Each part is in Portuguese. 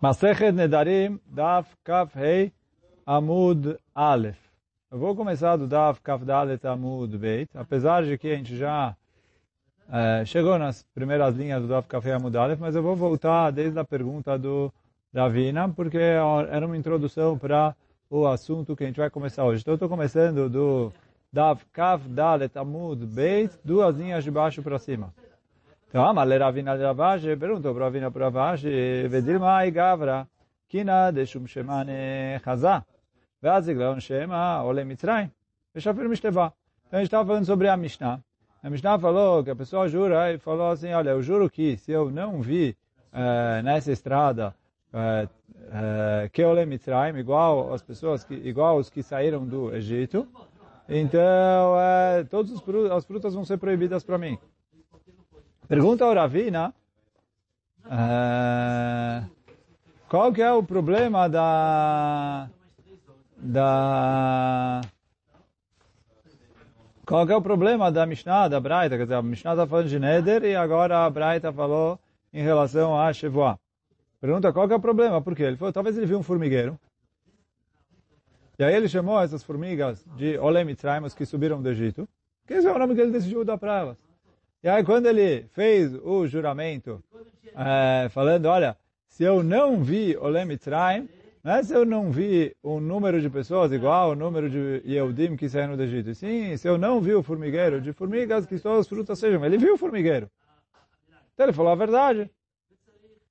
Masechet Nedarim, Daf Kaf Hei Amud Aleph. Eu vou começar do Daf Kaf Dalet Amud Beit, apesar de que a gente já é, chegou nas primeiras linhas do Daf Kaf Hei Amud Aleph, mas eu vou voltar desde a pergunta do Ravina, porque era uma introdução para o assunto que a gente vai começar hoje. Então eu estou começando do Daf Kaf Dalet Amud Beit, duas linhas de baixo para cima. Então, Amale Ravina de Ravashi perguntou para Ravina para Ravashi, Vedirma e Gavra, Kina de Shum Shemane Hazá, Veaziglaon Shema Ole Mitzrayim, Veshapir Mishteva. Então, a gente estava falando sobre a Mishnah. A Mishnah falou que a pessoa jura e falou assim, olha, eu juro que se eu não vi eh, nessa estrada eh, eh, que Ole Mitzrayim, igual as pessoas, que, igual os que saíram do Egito, então, eh, todas as frutas vão ser proibidas para mim. Pergunta ao Ravina, uh, qual que é o problema da, da, qual que é o problema da Mishnah, da Braita? Quer dizer, a Mishnah está falando de Neder e agora a Braita falou em relação a Shevoah. Pergunta qual que é o problema, por quê? Ele falou, talvez ele viu um formigueiro. E aí ele chamou essas formigas de Olem Mitzrayim, que subiram do Egito. Que esse é o nome que ele decidiu dar para elas. E aí quando ele fez o juramento, é, falando, olha, se eu não vi Olem Mitzrayim, não é se eu não vi um número de pessoas igual ao número de Yehudim que saíram do Egito. Sim, se eu não vi o formigueiro de formigas, que todas as frutas sejam. Ele viu o formigueiro. Então ele falou a verdade.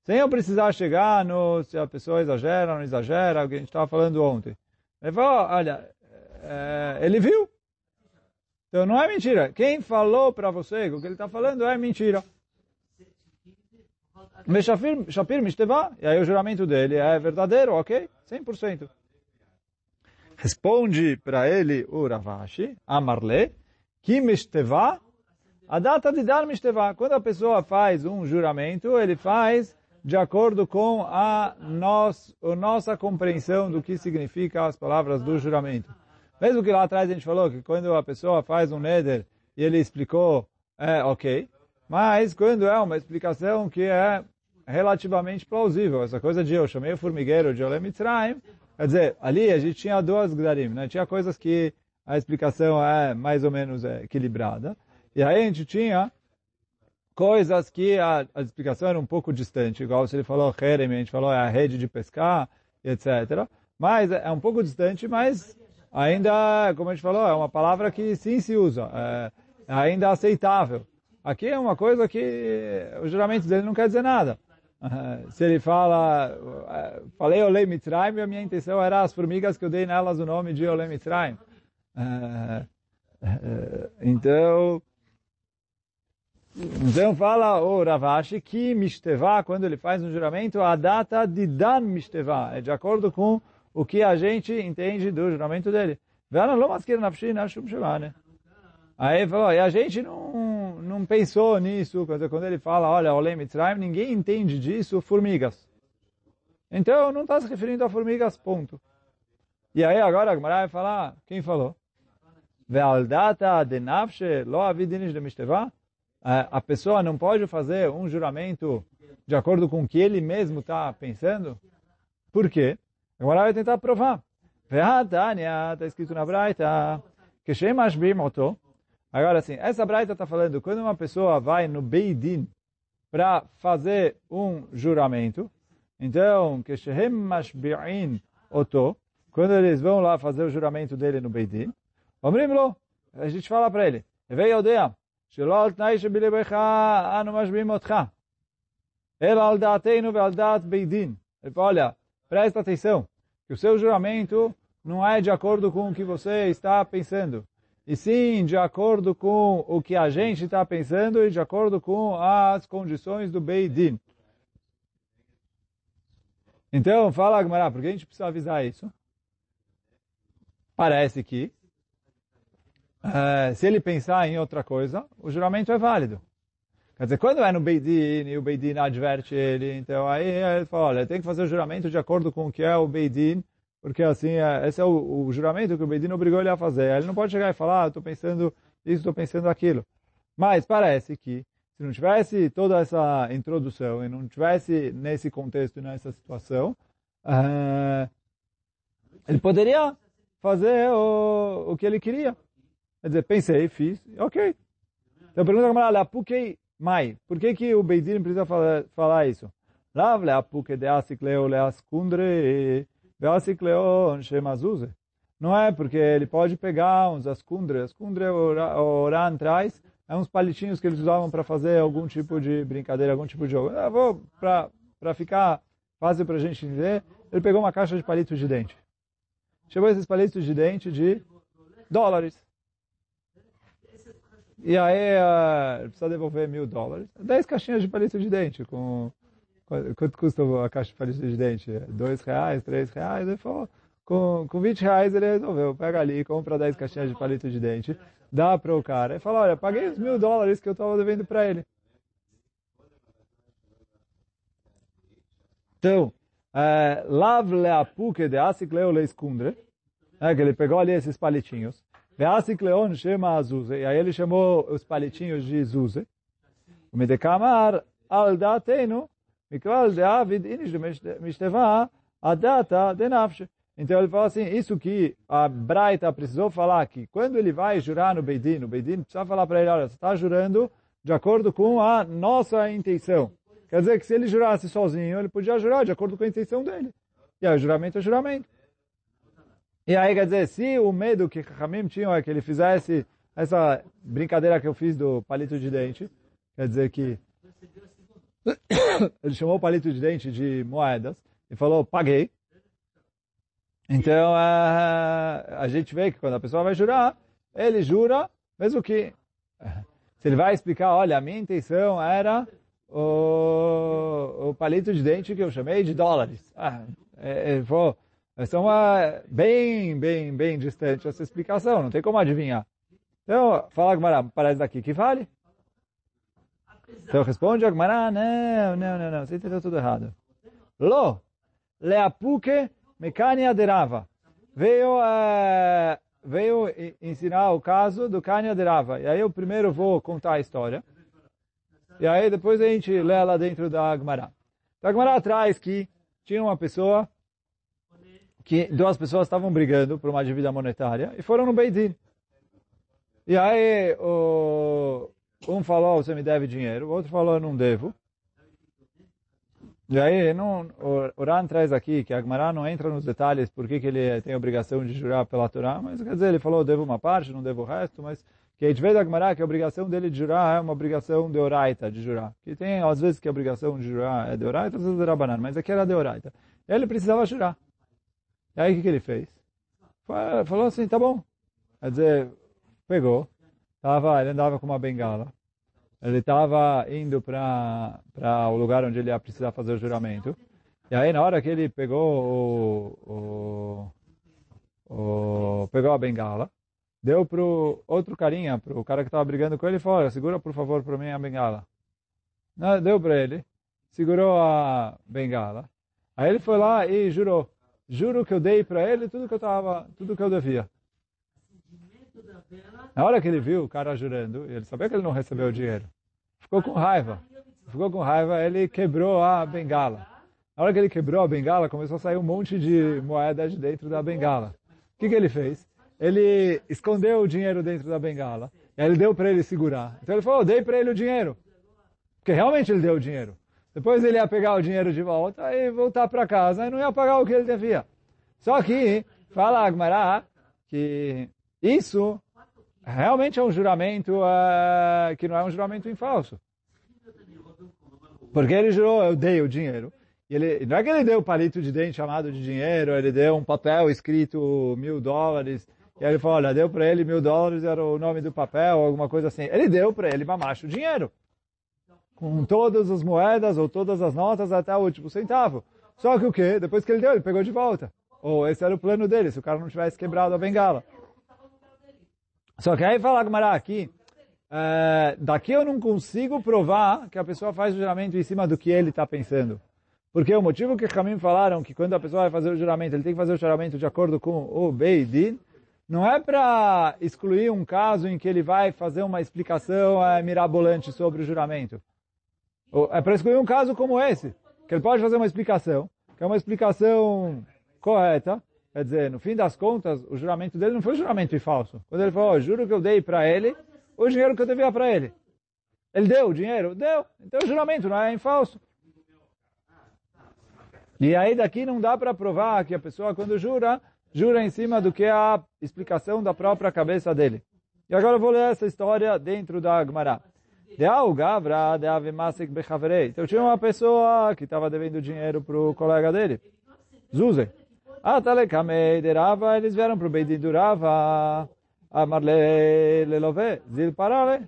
Sem eu precisar chegar no se a pessoa exagera ou não exagera, o que a gente estava falando ontem. Ele falou, olha, é, ele viu. Então não é mentira. Quem falou para você o que ele está falando é mentira. Shapir, Shapir Mishteva, e aí o juramento dele é verdadeiro, ok? 100%. Responde para ele o Ravashi, Amarle, que Mishteva, a data de dar Mishteva. Quando a pessoa faz um juramento, ele faz de acordo com a, nos, a nossa compreensão do que significa as palavras do juramento. Mesmo que lá atrás a gente falou que quando a pessoa faz um neder e ele explicou, é ok. Mas quando é uma explicação que é relativamente plausível, essa coisa de eu chamei o formigueiro de Olem Mitzrayim, quer dizer, ali a gente tinha duas Gdarim, né? Tinha coisas que a explicação é mais ou menos equilibrada. E aí a gente tinha coisas que a, a explicação era um pouco distante, igual se ele falou Herem, a gente falou é a rede de pescar, etc. Mas é um pouco distante, mas ainda, como a gente falou, é uma palavra que sim se usa, é, é ainda aceitável. Aqui é uma coisa que o juramento dele não quer dizer nada. Se ele fala, falei Olei Mitzrayim, a minha intenção era as formigas que eu dei nelas o nome de Olei Mitzrayim. Então, então fala o Ravashi que Mishteva, quando ele faz um juramento, a data de Dan Mishteva, é de acordo com o que a gente entende do juramento dele. Aí falou, e a gente não, não pensou nisso, quando ele fala, olha, Olem Mitzrayim, ninguém entende disso, formigas. Então não está se referindo a formigas, ponto. E aí agora a Gemara vai falar, quem falou? Ve'aldata de nafshe lo avidinish de mishteva? A pessoa não pode fazer um juramento de acordo com o que ele mesmo está pensando? Por quê? Agora vai tentar provar. Ve'atania, está escrito na Braita, que shemash bimoto. Agora sim, essa Braita está falando, quando uma pessoa vai no Beidin para fazer um juramento, então, que shehem mashbi'in oto, quando eles vão lá fazer o juramento dele no Beidin, Omrimlo, a gente fala para ele, Vei odea, שלא על תנאי שבלבך אנו משביעים אותך, אלא על דעתנו ועל דעת בית דין. Ele fala, olha, presta atenção, que o seu juramento não é de acordo com o que você está pensando, e sim de acordo com o que a gente está pensando e de acordo com as condições do Beit Din. Então, fala Agmará, por que a gente precisa avisar isso? Parece que, uh, se ele pensar em outra coisa, o juramento é válido. Quer dizer, quando é no Beidin e o Beidin adverte ele, então aí ele fala, olha, tem que fazer o juramento de acordo com o que é o Beidin, porque assim, esse é o, o juramento que o Beidin obrigou ele a fazer. Ele não pode chegar e falar, ah, estou pensando isso, estou pensando aquilo. Mas parece que, se não tivesse toda essa introdução e não tivesse nesse contexto e nessa situação, uh, ele poderia fazer o, o que ele queria. Quer dizer, pensei, fiz, ok. Então pergunta como ela, por que mai? Por que, que o Beidin precisa falar, falar isso? Lav leapuke de asikleo leaskundre veasikleo shemazuze. Não é porque ele pode pegar uns askundre. Askundre, o Oran traz, é uns palitinhos que eles usavam para fazer algum tipo de brincadeira, algum tipo de jogo. Eu vou, para ficar fácil para a gente entender, ele pegou uma caixa de palitos de dente. Chamou esses palitos de dente de dólares. E aí uh, precisa devolver mil dólares. Dez caixinhas de palito de dente. Com, quanto custa a caixa de palito de dente? Dois reais, três reais? Ele falou, com, com 20 reais ele resolveu. Pega ali, compra 10 caixinhas de palito de dente, dá para o cara. E fala, olha, paguei os mil dólares que eu estava devendo para ele. Então, é, lav leapuke de asik leo leiskundre, né, que ele pegou ali esses palitinhos. Veasik leon chama azuze, e aí ele chamou os palitinhos de zuze. O medekamar al datenu, mikval de inish mishteva adata de. Então ele fala assim, isso que a Braita precisou falar que quando ele vai jurar no Beidin, o Beidin precisa falar para ele, olha, você está jurando de acordo com a nossa intenção. Quer dizer que se ele jurasse sozinho, ele podia jurar de acordo com a intenção dele. E aí o juramento é juramento. E aí quer dizer, se o medo que Hamim tinha é que ele fizesse essa brincadeira que eu fiz do palito de dente, quer dizer que ele chamou o palito de dente de moedas e falou, paguei. Então, a, a gente vê que quando a pessoa vai jurar, ele jura, mesmo que, se ele vai explicar, olha, a minha intenção era o, o palito de dente que eu chamei de dólares. Ah, é, é, pô, essa é uma bem, bem, bem distante essa explicação, não tem como adivinhar. Então, fala Agmará, parece daqui que vale? Então responde Agmará, não, não, não, não, você entendeu tudo errado. Lo, leapuke mekania derava. Veio, uh, veio ensinar o caso do Kanya derava. E aí eu primeiro vou contar a história. E aí depois a gente lê lá dentro da Agmará. Então, Agmará atrás que tinha uma pessoa, que duas pessoas estavam brigando por uma dívida monetária e foram no Beidin. E aí o, um falou, você me deve dinheiro, o outro falou, eu não devo. E aí, não, o Ran traz aqui que Agmará não entra nos detalhes por que ele tem obrigação de jurar pela Torá, mas quer dizer, ele falou, devo uma parte, não devo o resto, mas que a gente vê da Gemara que a obrigação dele de jurar é uma obrigação de oraita, de jurar. Que tem, às vezes, que a obrigação de jurar é de oraita, às vezes de rabanan, mas aqui era de oraita. Ele precisava jurar. E aí, o que, que ele fez? Falou assim, tá bom. Quer dizer, pegou, tava, ele andava com uma bengala, ele estava indo para o lugar onde ele ia precisar fazer o juramento. E aí, na hora que ele pegou o, o, o pegou a bengala, deu pro outro carinha, pro cara que estava brigando com ele, falou, segura por favor para mim a bengala. Não, deu para ele, segurou a bengala. Aí ele foi lá e jurou, juro que eu dei para ele tudo que eu tava, tudo que eu devia. Na hora que ele viu o cara jurando, ele sabia que ele não recebeu o dinheiro. Ficou com raiva. Ficou com raiva, ele quebrou a bengala. Na hora que ele quebrou a bengala, começou a sair um monte de moedas de dentro da bengala. O que, que ele fez? ele escondeu o dinheiro dentro da bengala. E aí ele deu para ele segurar. Então ele falou, dei para ele o dinheiro. Porque realmente ele deu o dinheiro. Depois ele ia pegar o dinheiro de volta e voltar para casa e não ia pagar o que ele devia. Só que, fala Agmará, que isso realmente é um juramento uh, que não é um juramento em falso. Porque ele jurou, eu dei o dinheiro. E ele, não é que ele deu palito de dente chamado de dinheiro, ele deu um papel escrito mil dólares e ele falou, olha, deu para ele mil dólares, era o nome do papel, alguma coisa assim. Ele deu para ele mamacho o dinheiro. Com todas as moedas ou todas as notas até o último centavo. Só que o quê? Depois que ele deu, ele pegou de volta. Ou esse era o plano dele, se o cara não tivesse quebrado a bengala. Só que aí fala Gmará aqui, é, daqui eu não consigo provar que a pessoa faz o juramento em cima do que ele está pensando. Porque o motivo que Kamim falaram que quando a pessoa vai fazer o juramento, ele tem que fazer o juramento de acordo com o Beidin, não é para excluir um caso em que ele vai fazer uma explicação é, mirabolante sobre o juramento. É para excluir um caso como esse, que ele pode fazer uma explicação, que é uma explicação correta, quer dizer, no fim das contas, o juramento dele não foi juramento e falso. Quando ele falou, oh, juro que eu dei para ele o dinheiro que eu devia para ele. Ele deu o dinheiro? Deu. Então o juramento não é em falso. E aí daqui não dá para provar que a pessoa quando jura, jura em cima do que a explicação da própria cabeça dele. E agora eu vou ler essa história dentro da Gemara. Então tinha uma pessoa que estava devendo dinheiro para o colega dele, Zuze. Atalekame de Rava, eles vieram para o Beidin do Rava, Amarle Lelove, Zil Parale.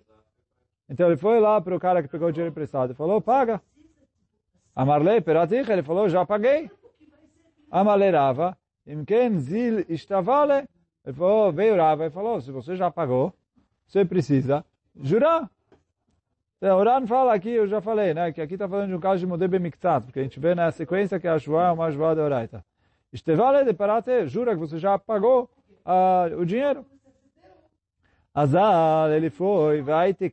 Então ele foi lá para o cara que pegou o dinheiro emprestado e falou, paga. Amarle Peratich, ele falou, já paguei. Amarle Rava, Imken Zil Istavale, ele falou, veio Rava e falou, se você já pagou, você precisa jurar. Então, o Ran fala aqui, eu já falei, né, que aqui está falando de um caso de Modebe Miktat, porque a gente vê na sequência que a Shua é uma Shua de Oraita. Estevale de Parate, jura que você já pagou uh, o dinheiro. Azal, ele foi, vai ter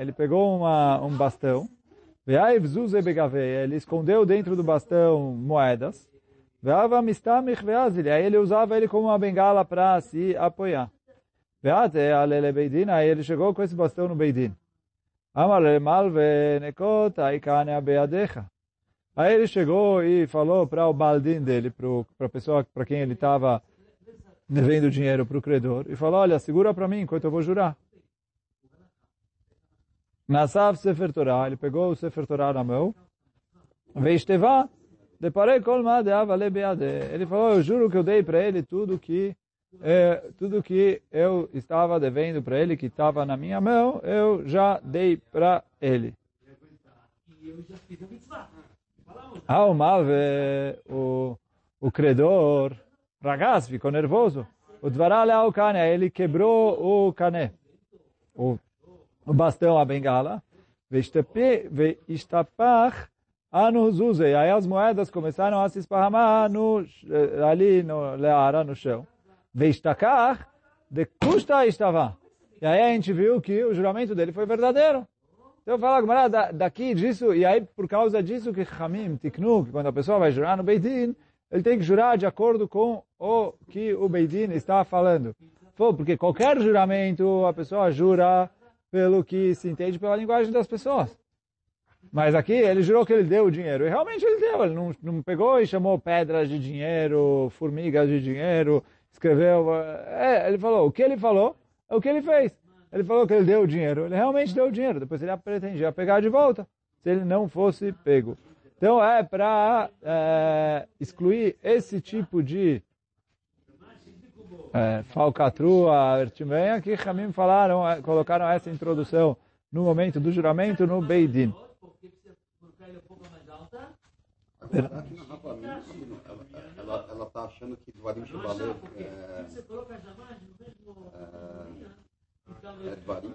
ele pegou uma, um bastão, ele escondeu dentro do bastão moedas, aí ele usava ele como uma bengala para se apoiar. Aí ele chegou com esse bastão no Beidin. Aí ele chegou e falou para o baldin dele, para a pessoa para quem ele estava devendo dinheiro para o credor, e falou, olha, segura para mim enquanto eu vou jurar. Nasav Sefer Torah, ele pegou o Sefer Torah na mão, Veisteva, deparei kol ma de Ele falou, eu juro que eu dei para ele tudo que é, tudo que eu estava devendo para ele, que estava na minha mão, eu já dei para ele. Malve, o, o credor, Ragaz, ficou nervoso. O Dvarale ao Kane, ele quebrou o Kane, o, o bastão, a bengala. Veistapach anu zuze. Aí as moedas começaram a se esparramar no, eh, ali no Leara, no chão. Veistakar de custa estava. E aí a gente viu que o juramento dele foi verdadeiro. Então fala, Gmará, daqui disso, e aí por causa disso que Hamim, Tiknu, que quando a pessoa vai jurar no Beidin, ele tem que jurar de acordo com o que o Beidin está falando. Porque qualquer juramento, a pessoa jura pelo que se entende pela linguagem das pessoas. Mas aqui ele jurou que ele deu o dinheiro. E realmente ele deu. Ele não, não pegou e chamou pedras de dinheiro, formigas de dinheiro, escreveu. É, ele falou, o que ele falou é o que ele fez. Ele falou que ele deu o dinheiro. Ele realmente deu o dinheiro. Depois ele pretendia pegar de volta, se ele não fosse pego. Então é para é, excluir esse tipo de é, falcatrua, artimanha, que Ramim falaram, colocaram essa introdução no momento do juramento no Beidin. Ela está achando que Dvarim Shebalev é, é, é Dvarim.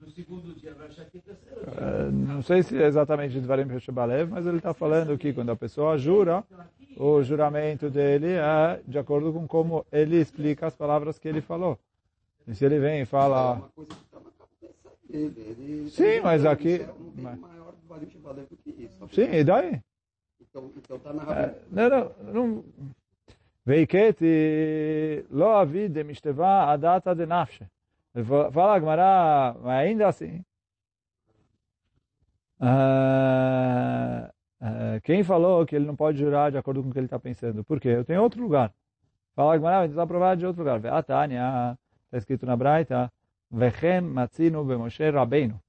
No segundo dia vai achar que é terceiro Não sei se é exatamente Dvarim Shebalev, mas ele está falando que quando a pessoa jura, o juramento dele é de acordo com como ele explica as palavras que ele falou. E se ele vem e fala... Sim, mas aqui... Sim, e daí? Então, então tá na é, Não, não, não. Veiketi lo avi de mishteva adata de nafshe. Fala Gmará, ainda assim, uh, uh, quem falou que ele não pode jurar de acordo com o que ele está pensando? Por quê? Eu tenho outro lugar. Fala Gmará, está aprovado de outro lugar. Atania, está escrito na Braita, Vechem matzinu be Moshe Rabbeinu.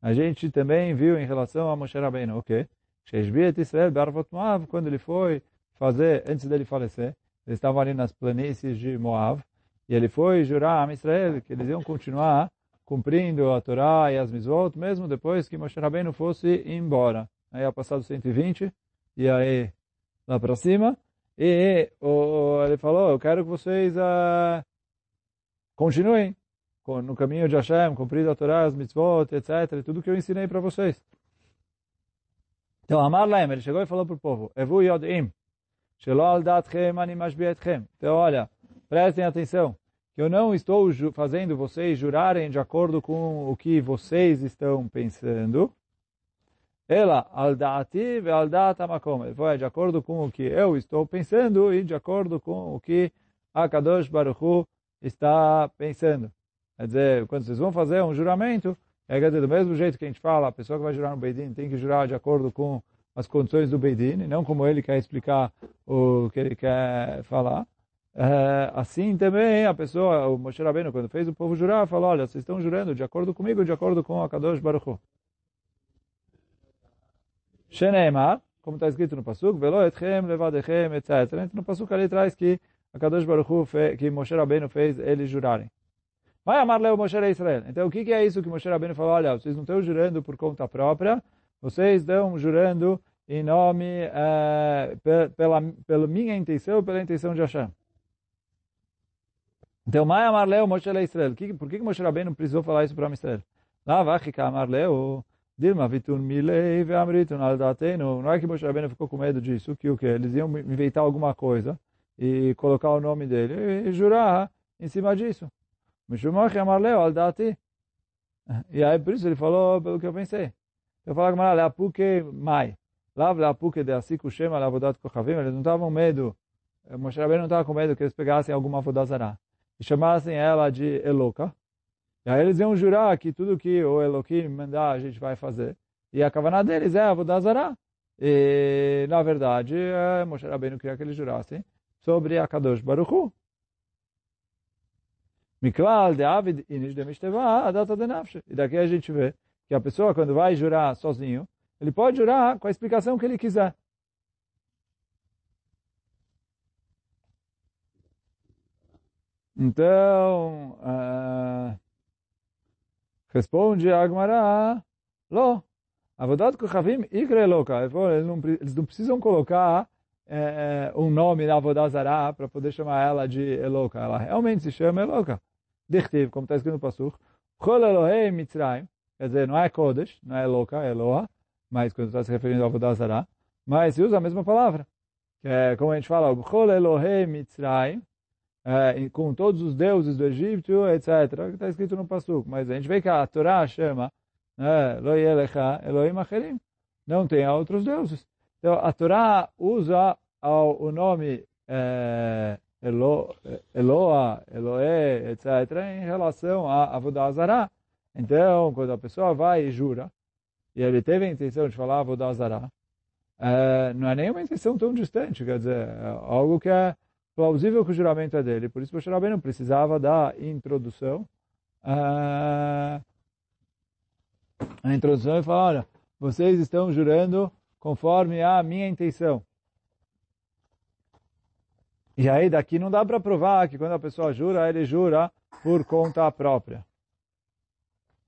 A gente também viu em relação a Moshe Rabbeinu, o quê? Israel Moav, quando ele foi fazer, antes dele falecer, eles estavam ali nas planícies de Moav, e ele foi jurar a Israel que eles iam continuar cumprindo a Torá e as Mizvot, mesmo depois que Moshe Rabbeinu fosse embora. Aí ia passado 120, e aí lá para cima, e o, ele falou, eu quero que vocês uh, continuem no caminho de Hashem, cumprindo a Torá, as Mitzvot, etc., tudo que eu ensinei para vocês. Então, Amar Laem, ele chegou e falou para o povo, Evu Yodim, Shelo al datchem ani mashbi etchem. Então, olha, prestem atenção, que eu não estou fazendo vocês jurarem de acordo com o que vocês estão pensando. Ela, aldati ve aldata makom. Ele foi de acordo com o que eu estou pensando e de acordo com o que a Kadosh Baruch Hu está pensando. Quer dizer, quando vocês vão fazer um juramento, é quer dizer, do mesmo jeito que a gente fala, a pessoa que vai jurar no Beidin tem que jurar de acordo com as condições do Beidin, não como ele quer explicar o que ele quer falar. É, assim também a pessoa, o Moshe Rabbeinu, quando fez o povo jurar, falou, olha, vocês estão jurando de acordo comigo, de acordo com a Kadosh Baruch Hu. Sheneemar, como está escrito no Pasuk, Velo etchem levadechem, etc. Então, no Pasuk ali traz que a Kadosh Baruch Hu, que Moshe Rabbeinu fez eles jurarem. Vai amar Leo Moshe Israel. Então, o que, é isso que Moshe Rabbeinu falou? Olha, vocês não estão jurando por conta própria, vocês estão jurando em nome, uh, pela, pela minha intenção, pela intenção de Hashem. Então, Mai amar Leo Moshe Israel. Por que, que Moshe Rabbeinu precisou falar isso para Israel? Lá, Vachika amar Leo, Dilma vitun milei ve'amritun al. Não é que Moshe Rabbeinu ficou com medo disso, que o que? Eles iam inventar alguma coisa e colocar o nome dele e jurar em cima disso. Mishumach amar Leo al dati. E aí, por isso ele falou pelo que eu pensei. Eu falo que Leapuke Mai. Lá Leapuke de Asiku Shema Leavodat Kochavim. Eles não estavam com medo. Moshe Rabbeinu não estava com medo que eles pegassem alguma Avodazará e chamassem ela de Eloka. E aí eles iam jurar que tudo que o Elohim mandar a gente vai fazer. E a kavaná deles é Avodazará. E, na verdade, Moshe Rabbeinu queria que eles jurassem sobre a Kadosh Baruch Hu. Miklal de Avid Inish de Mishteva, a data de Nafshe. E daqui a gente vê que a pessoa, quando vai jurar sozinho, ele pode jurar com a explicação que ele quiser. Então, uh, responde Agmará, Lo, Avodat Kochavim Ikre Loka. Eles não precisam colocar é, um nome na Avodazará para poder chamar ela de Eloka. Ela realmente se chama Eloka. Dichtiv, como está escrito no Pasuk, Chol Elohei Mitzrayim, Quer dizer, não é Kodesh, não é Eloka, é Eloa, mas quando está se referindo ao Vodazara, mas se usa a mesma palavra. Que é, como a gente fala, B'chol Elohei Mitzrayim, é, com todos os deuses do Egito, etc. Que está escrito no Pasuk. Mas a gente vê que a Torá chama Eloi Elecha, Elohim Acherim. Não tem outros deuses. Então, a Torá usa o nome é, Elo, Eloa, Eloé, etc. em relação a Avodazara. Então, quando a pessoa vai e jura, e ele teve a intenção de falar vou dar zará, é, não é nenhuma intenção tão distante, quer dizer, é algo que é plausível que o juramento é dele. Por isso, o Moshe não precisava da introdução. É, a introdução e falar, olha, vocês estão jurando conforme a minha intenção. E aí daqui não dá para provar que quando a pessoa jura, ele jura por conta própria.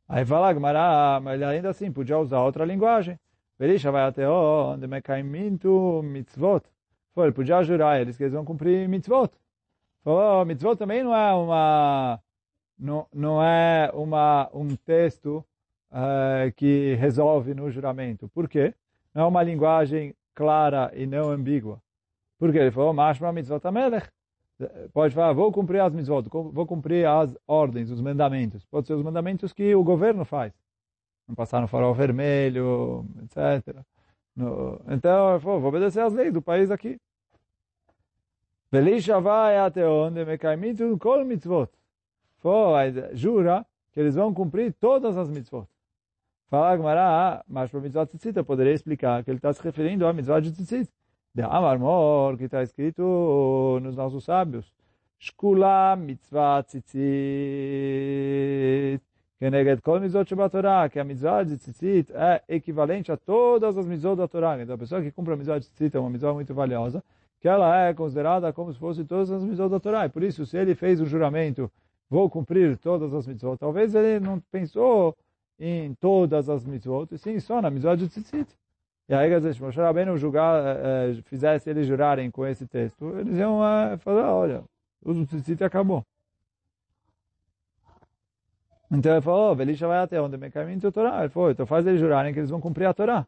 Aí fala Gmará, mas ainda assim podia usar outra linguagem. Verisha vai até onde mekaimintu mitzvot. Foi, ele podia jurar eles que eles vão cumprir mitzvot. Falou, mitzvot também não é uma não, não é uma um texto uh, que resolve no juramento. Por quê? Não é uma linguagem clara e não ambígua. Porque ele falou, mashma mitzvot amelech pode falar, vou cumprir as mitzvot, vou cumprir as ordens, os mandamentos. Pode ser os mandamentos que o governo faz. Não passar no farol vermelho, etc. No, então, vou obedecer às leis do país aqui. Vai até onde me kol mitzvot. Jura que eles vão cumprir todas as mitzvot. Fala Gmará, mas para mitzvot tzitzit eu poderia explicar que ele está se referindo a mitzvot de tzitzit de Amarmor, que está escrito nos nossos sábios, Shkula mitzvah tzitzit, Keneged kol mitzvot Torá, que a mitzvah tzitzit é equivalente a todas as mitzvot da Torá. Então a pessoa que cumpre a mitzvah tzitzit é uma mitzvah muito valiosa, que ela é considerada como se fosse todas as mitzvot da Torá. E por isso, se ele fez o juramento, vou cumprir todas as mitzvot, talvez ele não pensou em todas as mitzvot, e sim só na mitzvah de tzitzit. E aí, se Moshe Rabbeinu julgar, eh, fizesse eles jurarem com esse texto, eles iam uh, falar, olha, o tzitzit acabou. Então ele falou, Velisha vai até onde me caminho a Torá. Ele falou, então faz eles jurarem que eles vão cumprir a Torá.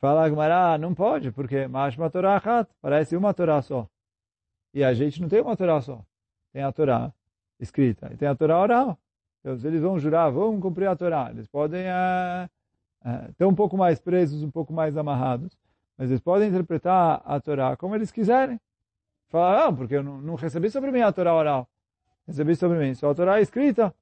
Fala Gmará, não pode, porque Mashma Torá Achat, parece uma Torá só. E a gente não tem uma Torá só. Tem a Torá escrita e tem a Torá oral. Então, se eles vão jurar, vão cumprir a Torá, eles podem é, é, ter um pouco mais presos, um pouco mais amarrados, mas eles podem interpretar a Torá como eles quiserem. Falar, ah, porque eu não, não recebi sobre mim a Torá oral. Recebi sobre mim só a Torá escrita.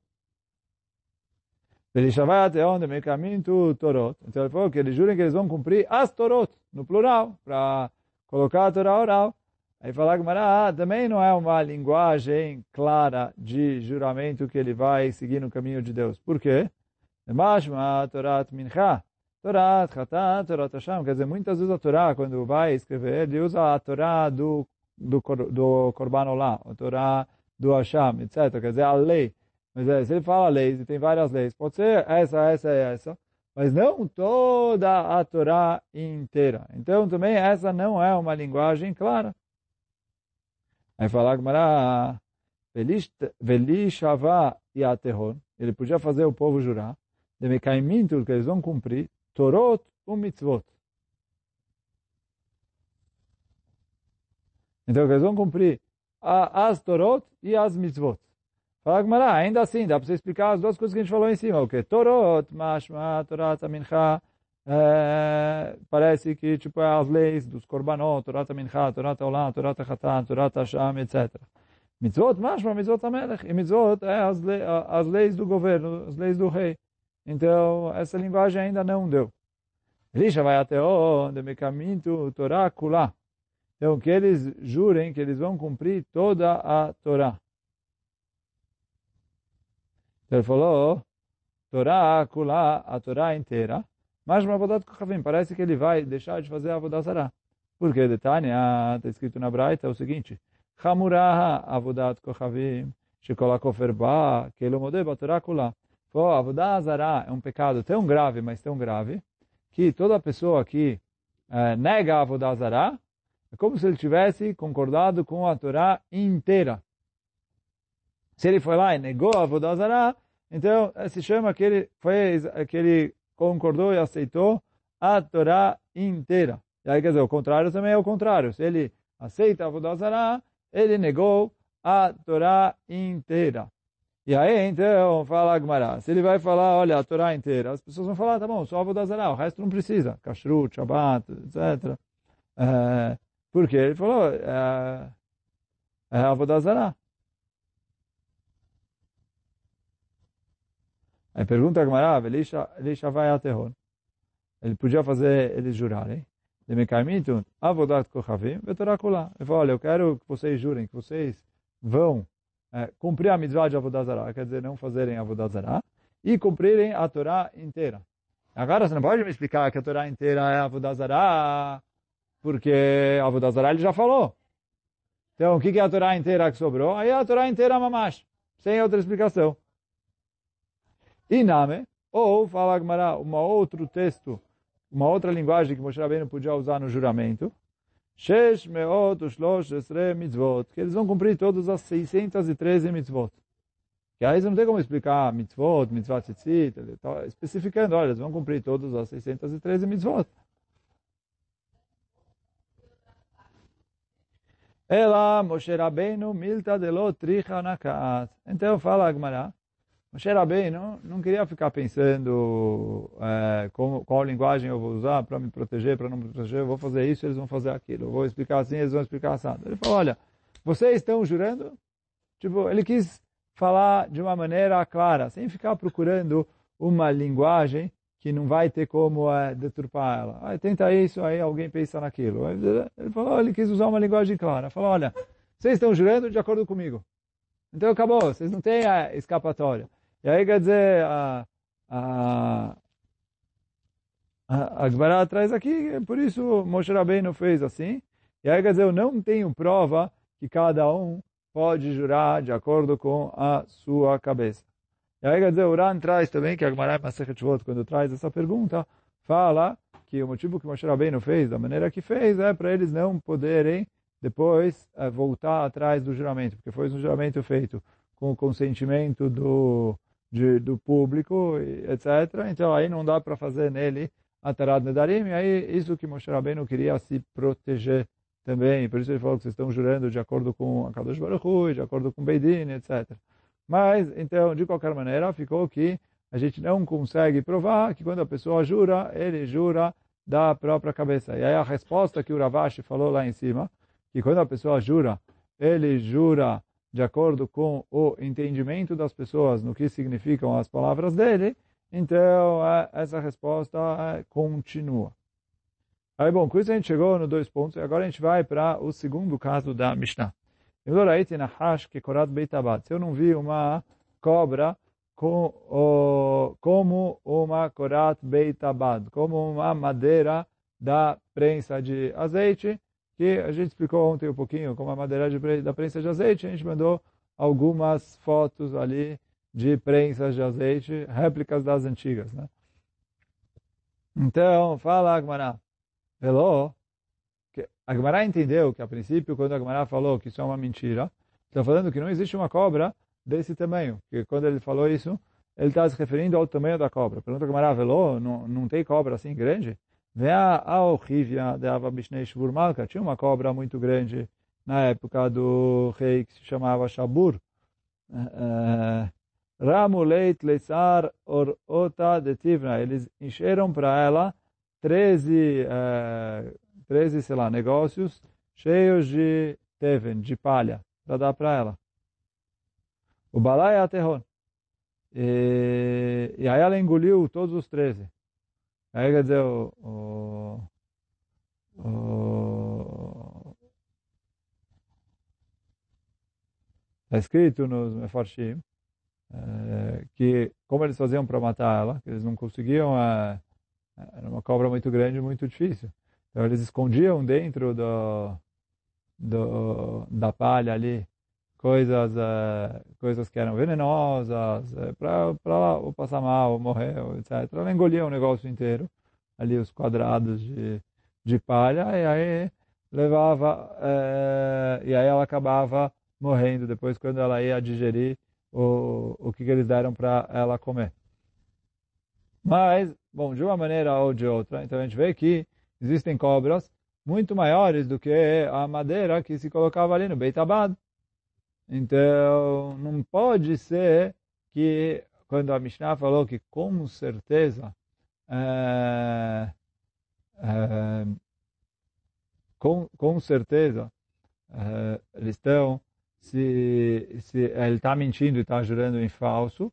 Torot. Então ele falou que eles jurem que eles vão cumprir as Torot, no plural, para colocar a Torá oral. Aí falar que ah, também não é uma linguagem clara de juramento que ele vai seguir no caminho de Deus. Por quê? Mashma Torat Mincha. Torat, Chatat, Torat Hashem. Quer dizer, muitas vezes a Torá, quando vai escrever, ele usa a Torá do, do, do Korban Olá, a Torá do Hashem, etc. Quer dizer, a lei. Mas é, se ele fala leis, e tem várias leis, pode ser essa, essa e essa, mas não toda a Torá inteira. Então, também, essa não é uma linguagem clara. Aí fala Gmará, Velishava e Aterron, ele podia fazer o povo jurar, de Mekaimintur, que eles vão cumprir, Torot e Mitzvot. Então, eles vão cumprir as Torot e as Mitzvot. Fala Gmará, ainda assim, dá para você explicar as duas coisas que a gente falou em cima, o que? Torot, Mashma, Torat, Amincha, é, parece que tipo as leis dos korbanot, Torah Mincha, Torah Olam, Torah Chatan, Torah Hashem, etc. Mitzvot, mashma, mitzvot Amelech. E mitzvot é as, le as leis do governo, as leis do rei. Então, essa linguagem ainda não deu. Risha vai até onde me Torá Kulá. Então, que eles jurem que eles vão cumprir toda a Torá. Então, ele falou, Torá Kulá, a Torá inteira. Mas Avodat Kochavim, parece que ele vai deixar de fazer a Avodat Zarah. Porque Detania, está escrito na Braita, o seguinte, Hamuraha Avodat Kochavim, Shekola Kofer Ba, Kelomode Batorá Kula. Pô, Avodat Zarah é um pecado tão grave, mas tão grave, que toda pessoa que é, nega a Avodat Zarah, é como se ele tivesse concordado com a Torá inteira. Se ele foi lá e negou a Avodat Zarah, então se chama que ele, foi, que ele concordou e aceitou a Torá inteira. E aí, quer dizer, o contrário também é o contrário. Se ele aceita a Vodazara, ele negou a Torá inteira. E aí, então, fala Agmará. Se ele vai falar, olha, a Torá inteira, as pessoas vão falar, tá bom, só a Vodazara, o resto não precisa. Kashrut, Shabbat, etc. É, porque ele falou, é, é a Vodazara. Aí pergunta a Gemara, Elisha vai a terror. Ele podia fazer eles jurarem. De Mekaimitun, Avodat Kochavim, Vetorakulá. Ele falou, olha, eu quero que vocês jurem que vocês vão é, cumprir a mitzvah de Avodazará, quer dizer, não fazerem Avodazará, e cumprirem a Torá inteira. Agora você não pode me explicar que a Torá inteira é Avodazará, porque Avodazará ele já falou. Então, o que é a Torá inteira que sobrou? Aí é a Torá inteira mamash, sem outra explicação. Iname, ou, fala Agmará, um outro texto, uma outra linguagem que Moshe Rabbeinu podia usar no juramento, Mitzvot, que eles vão cumprir todas as 613 mitzvot. Que aí você não tem como explicar mitzvot, mitzvot tzitzit, está especificando, olha, eles vão cumprir todas as 613 mitzvot. Ela, Moshe Rabbeinu, milta lo tricha. Então fala Agmará, Moshe Rabbeinu não queria ficar pensando é, como, qual linguagem eu vou usar para me proteger, para não me proteger, eu vou fazer isso, eles vão fazer aquilo, eu vou explicar assim, eles vão explicar assim. Ele falou, olha, vocês estão jurando? Tipo, ele quis falar de uma maneira clara, sem ficar procurando uma linguagem que não vai ter como é, deturpar ela. Ah, tenta isso, aí alguém pensa naquilo. Ele falou, ele quis usar uma linguagem clara. Falou, olha, vocês estão jurando de acordo comigo. Então acabou, vocês não têm a escapatória. E aí quer dizer, a, a, a Agmará traz aqui, por isso Moshe Rabbeinu fez assim. E aí quer dizer, eu não tenho prova que cada um pode jurar de acordo com a sua cabeça. E aí quer dizer, o Ran traz também, que a Agmará Masechet quando traz essa pergunta, fala que o motivo que Moshe Rabbeinu fez, da maneira que fez, é para eles não poderem depois é, voltar atrás do juramento, porque foi um juramento feito com o consentimento do, de, do público, etc. Então aí não dá para fazer nele Atarat Nedarim, e aí isso que Moshe Rabbeinu queria se proteger também, por isso ele falou que vocês estão jurando de acordo com a Kadosh Baruch Hu, de acordo com Beidin, etc. Mas, então, de qualquer maneira, ficou que a gente não consegue provar que quando a pessoa jura, ele jura da própria cabeça. E aí a resposta que o Ravashi falou lá em cima, que quando a pessoa jura, ele jura de acordo com o entendimento das pessoas no que significam as palavras dele, então essa resposta continua. Aí, bom, com isso a gente chegou no dois pontos, e agora a gente vai para o segundo caso da Mishnah. Se eu não vi uma cobra com, o, como uma korat beitabad, como uma madeira da prensa de azeite, que a gente explicou ontem um pouquinho como a madeira de, da prensa de azeite, a gente mandou algumas fotos ali de prensas de azeite, réplicas das antigas, né? Então, fala Agmará, Veló, que a Gemara entendeu que a princípio, quando a Gemara falou que isso é uma mentira, está falando que não existe uma cobra desse tamanho. Que quando ele falou isso, ele está se referindo ao tamanho da cobra. Pergunta a Gemara, Veló, não, não tem cobra assim grande? Tinha uma cobra muito grande na época do rei que se chamava Shabur. Uh, Ramu Leit Leisar Or Ota de Tivna. Eles encheram para ela 13, uh, 13, sei lá, negócios cheios de teven, de palha, para dar para ela. O balai é a terron. E, e aí ela engoliu todos os 13. Aí quer dizer, o, o, o Está escrito nos Mefarshim é, que como eles faziam para matar ela, que eles não conseguiam é, era uma cobra muito grande, muito difícil. Então eles escondiam dentro do, do da palha ali coisas uh, coisas que eram venenosas eh, para ou passar mal ou morrer etc ela engolia o negócio inteiro ali os quadrados de de palha e aí levava uh, e aí ela acabava morrendo depois quando ela ia digerir o o que, que eles deram para ela comer mas Bom, de uma maneira ou de outra, então a gente vê que existem cobras muito maiores do que a madeira que se colocava ali no Beit Abad. Então, não pode ser que, quando a Mishnah falou que com certeza, é, é, com, com certeza, é, eles estão, se, se ele está mentindo e está jurando em falso,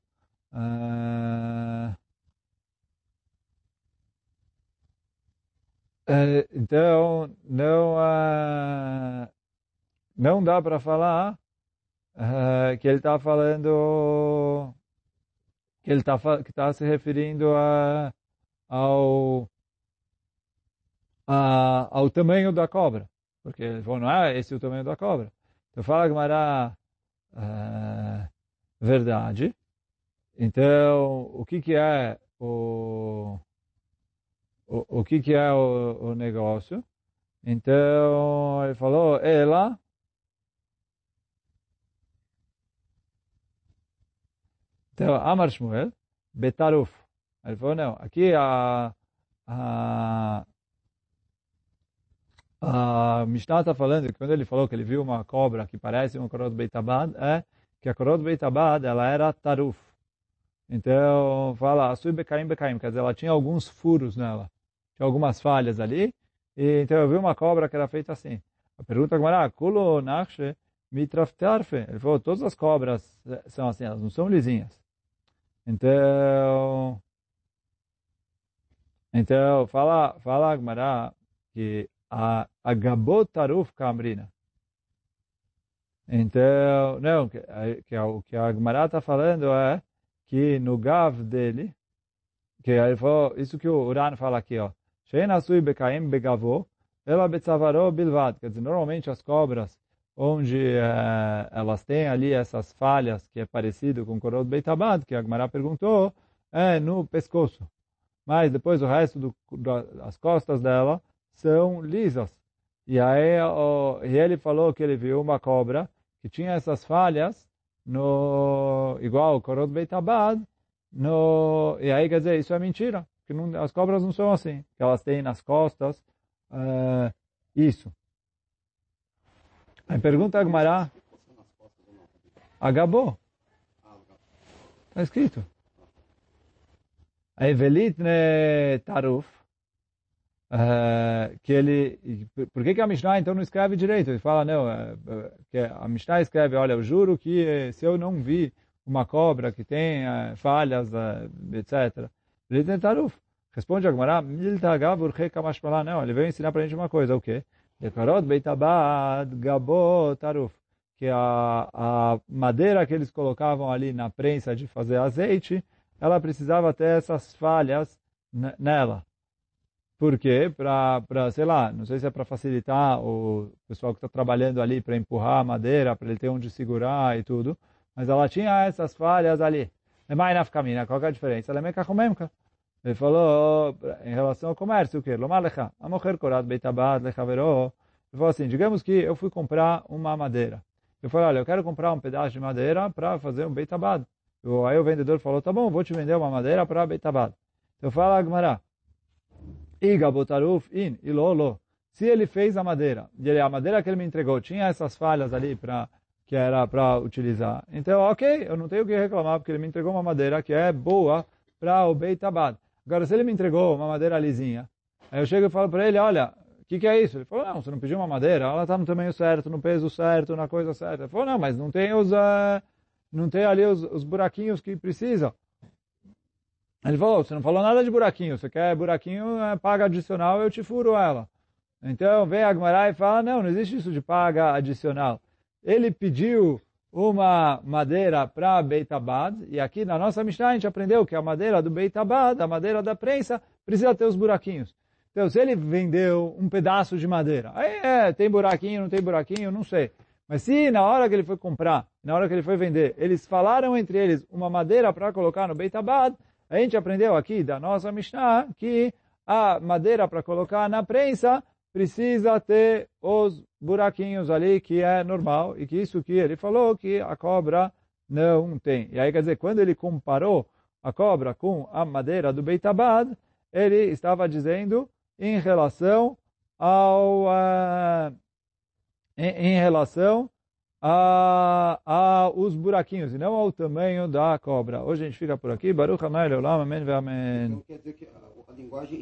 É, então, não, uh, não dá para falar que ele está falando, que ele está tá se referindo a, ao, a, ao tamanho da cobra. Porque ele falou, não é esse o tamanho da cobra. Então fala que uh, é, verdade. Então, o que, que é o o, o que, que é o, o negócio. Então, ele falou, ela Então, Amar Shmuel, Betaruf. Ele falou, não, aqui a, a, a Mishnah está falando que quando ele falou que ele viu uma cobra que parece uma Korot Beitabad, é que a Korot Beitabad, ela era Taruf. Então, fala, Asui Bekaim Bekaim, quer dizer, ela tinha alguns furos nela tinha algumas falhas ali. E, então eu vi uma cobra que era feita assim. A pergunta que era, Kulo Nachshe Mitraftarfe. Ele falou, todas as cobras são assim, elas não são lisinhas. Então, então fala, fala Agmará que a, a Gabotaruf Kamrina. Então, não, que, que o que a Agmará está falando é que no Gav dele, que ele falou, isso que o Uran fala aqui, ó, Shein asui bekaim begavô, ela betzavaró bilvad. Quer dizer, normalmente as cobras, onde eh, elas têm ali essas falhas, que é parecido com o Korot Beitabad, que a Agmará perguntou, é no pescoço. Mas depois o resto do, das costas dela são lisas. E aí o, e ele falou que ele viu uma cobra que tinha essas falhas, no, igual Korot Beitabad, no, e aí quer dizer, isso é mentira que não, as cobras não são assim, que elas têm nas costas uh, isso. Aí pergunta a Agmará, Agabó. Está escrito. A Evelit ne Taruf, uh, que ele, por que, que a Mishnah então não escreve direito? Ele fala, não, uh, que a Mishnah escreve, olha, eu juro que se eu não vi uma cobra que tem uh, falhas, etc. Evelit ne Taruf. Responde a Gemara, não, ele veio ensinar para a gente uma coisa, o quê? Dekarot beitabad gabot taruf. Que a, a madeira que eles colocavam ali na prensa de fazer azeite, ela precisava ter essas falhas nela. Por quê? Para, sei lá, não sei se é para facilitar o pessoal que está trabalhando ali para empurrar a madeira, para ele ter onde segurar e tudo. Mas ela tinha essas falhas ali. É mais na caminha, qual é a diferença? Ela é meio ele falou em relação ao comércio, o que? Lomar lecha, amocher korat beitabad lechaveró. Ele falou assim, digamos que eu fui comprar uma madeira. Eu falei, olha, eu quero comprar um pedaço de madeira para fazer um beitabad. Aí o vendedor falou, tá bom, vou te vender uma madeira para beitabad. Então eu falo, Agmará, iga botaruf in ilolo. Se ele fez a madeira, e a madeira que ele me entregou tinha essas falhas ali para que era para utilizar. Então, ok, eu não tenho o que reclamar, porque ele me entregou uma madeira que é boa para o beitabad. Agora, se ele me entregou uma madeira lisinha, aí eu chego e falo para ele, olha, o que, que é isso? Ele falou, não, você não pediu uma madeira, ela está no tamanho certo, no peso certo, na coisa certa. Ele falou, não, mas não tem os, uh, não tem ali os, os buraquinhos que precisa. Ele falou, você não falou nada de buraquinho, você quer buraquinho, é paga adicional, eu te furo ela. Então vem a Gmará e fala, não, não existe isso de paga adicional. Ele pediu uma madeira para Beitabad, e aqui na nossa Mishnah a gente aprendeu que a madeira do Beitabad, a madeira da prensa, precisa ter os buraquinhos. Então, se ele vendeu um pedaço de madeira, aí é, tem buraquinho, não tem buraquinho, não sei. Mas se na hora que ele foi comprar, na hora que ele foi vender, eles falaram entre eles uma madeira para colocar no Beitabad, a gente aprendeu aqui da nossa Mishnah que a madeira para colocar na prensa precisa ter os buraquinhos ali, que é normal, e que isso que ele falou que a cobra não tem. E aí, quer dizer, quando ele comparou a cobra com a madeira do Beitabad, ele estava dizendo em relação ao uh, em, em, relação a, a os buraquinhos e não ao tamanho da cobra. Hoje a gente fica por aqui. Baruch Amém, Olam, Amém. Então quer dizer que a, a linguagem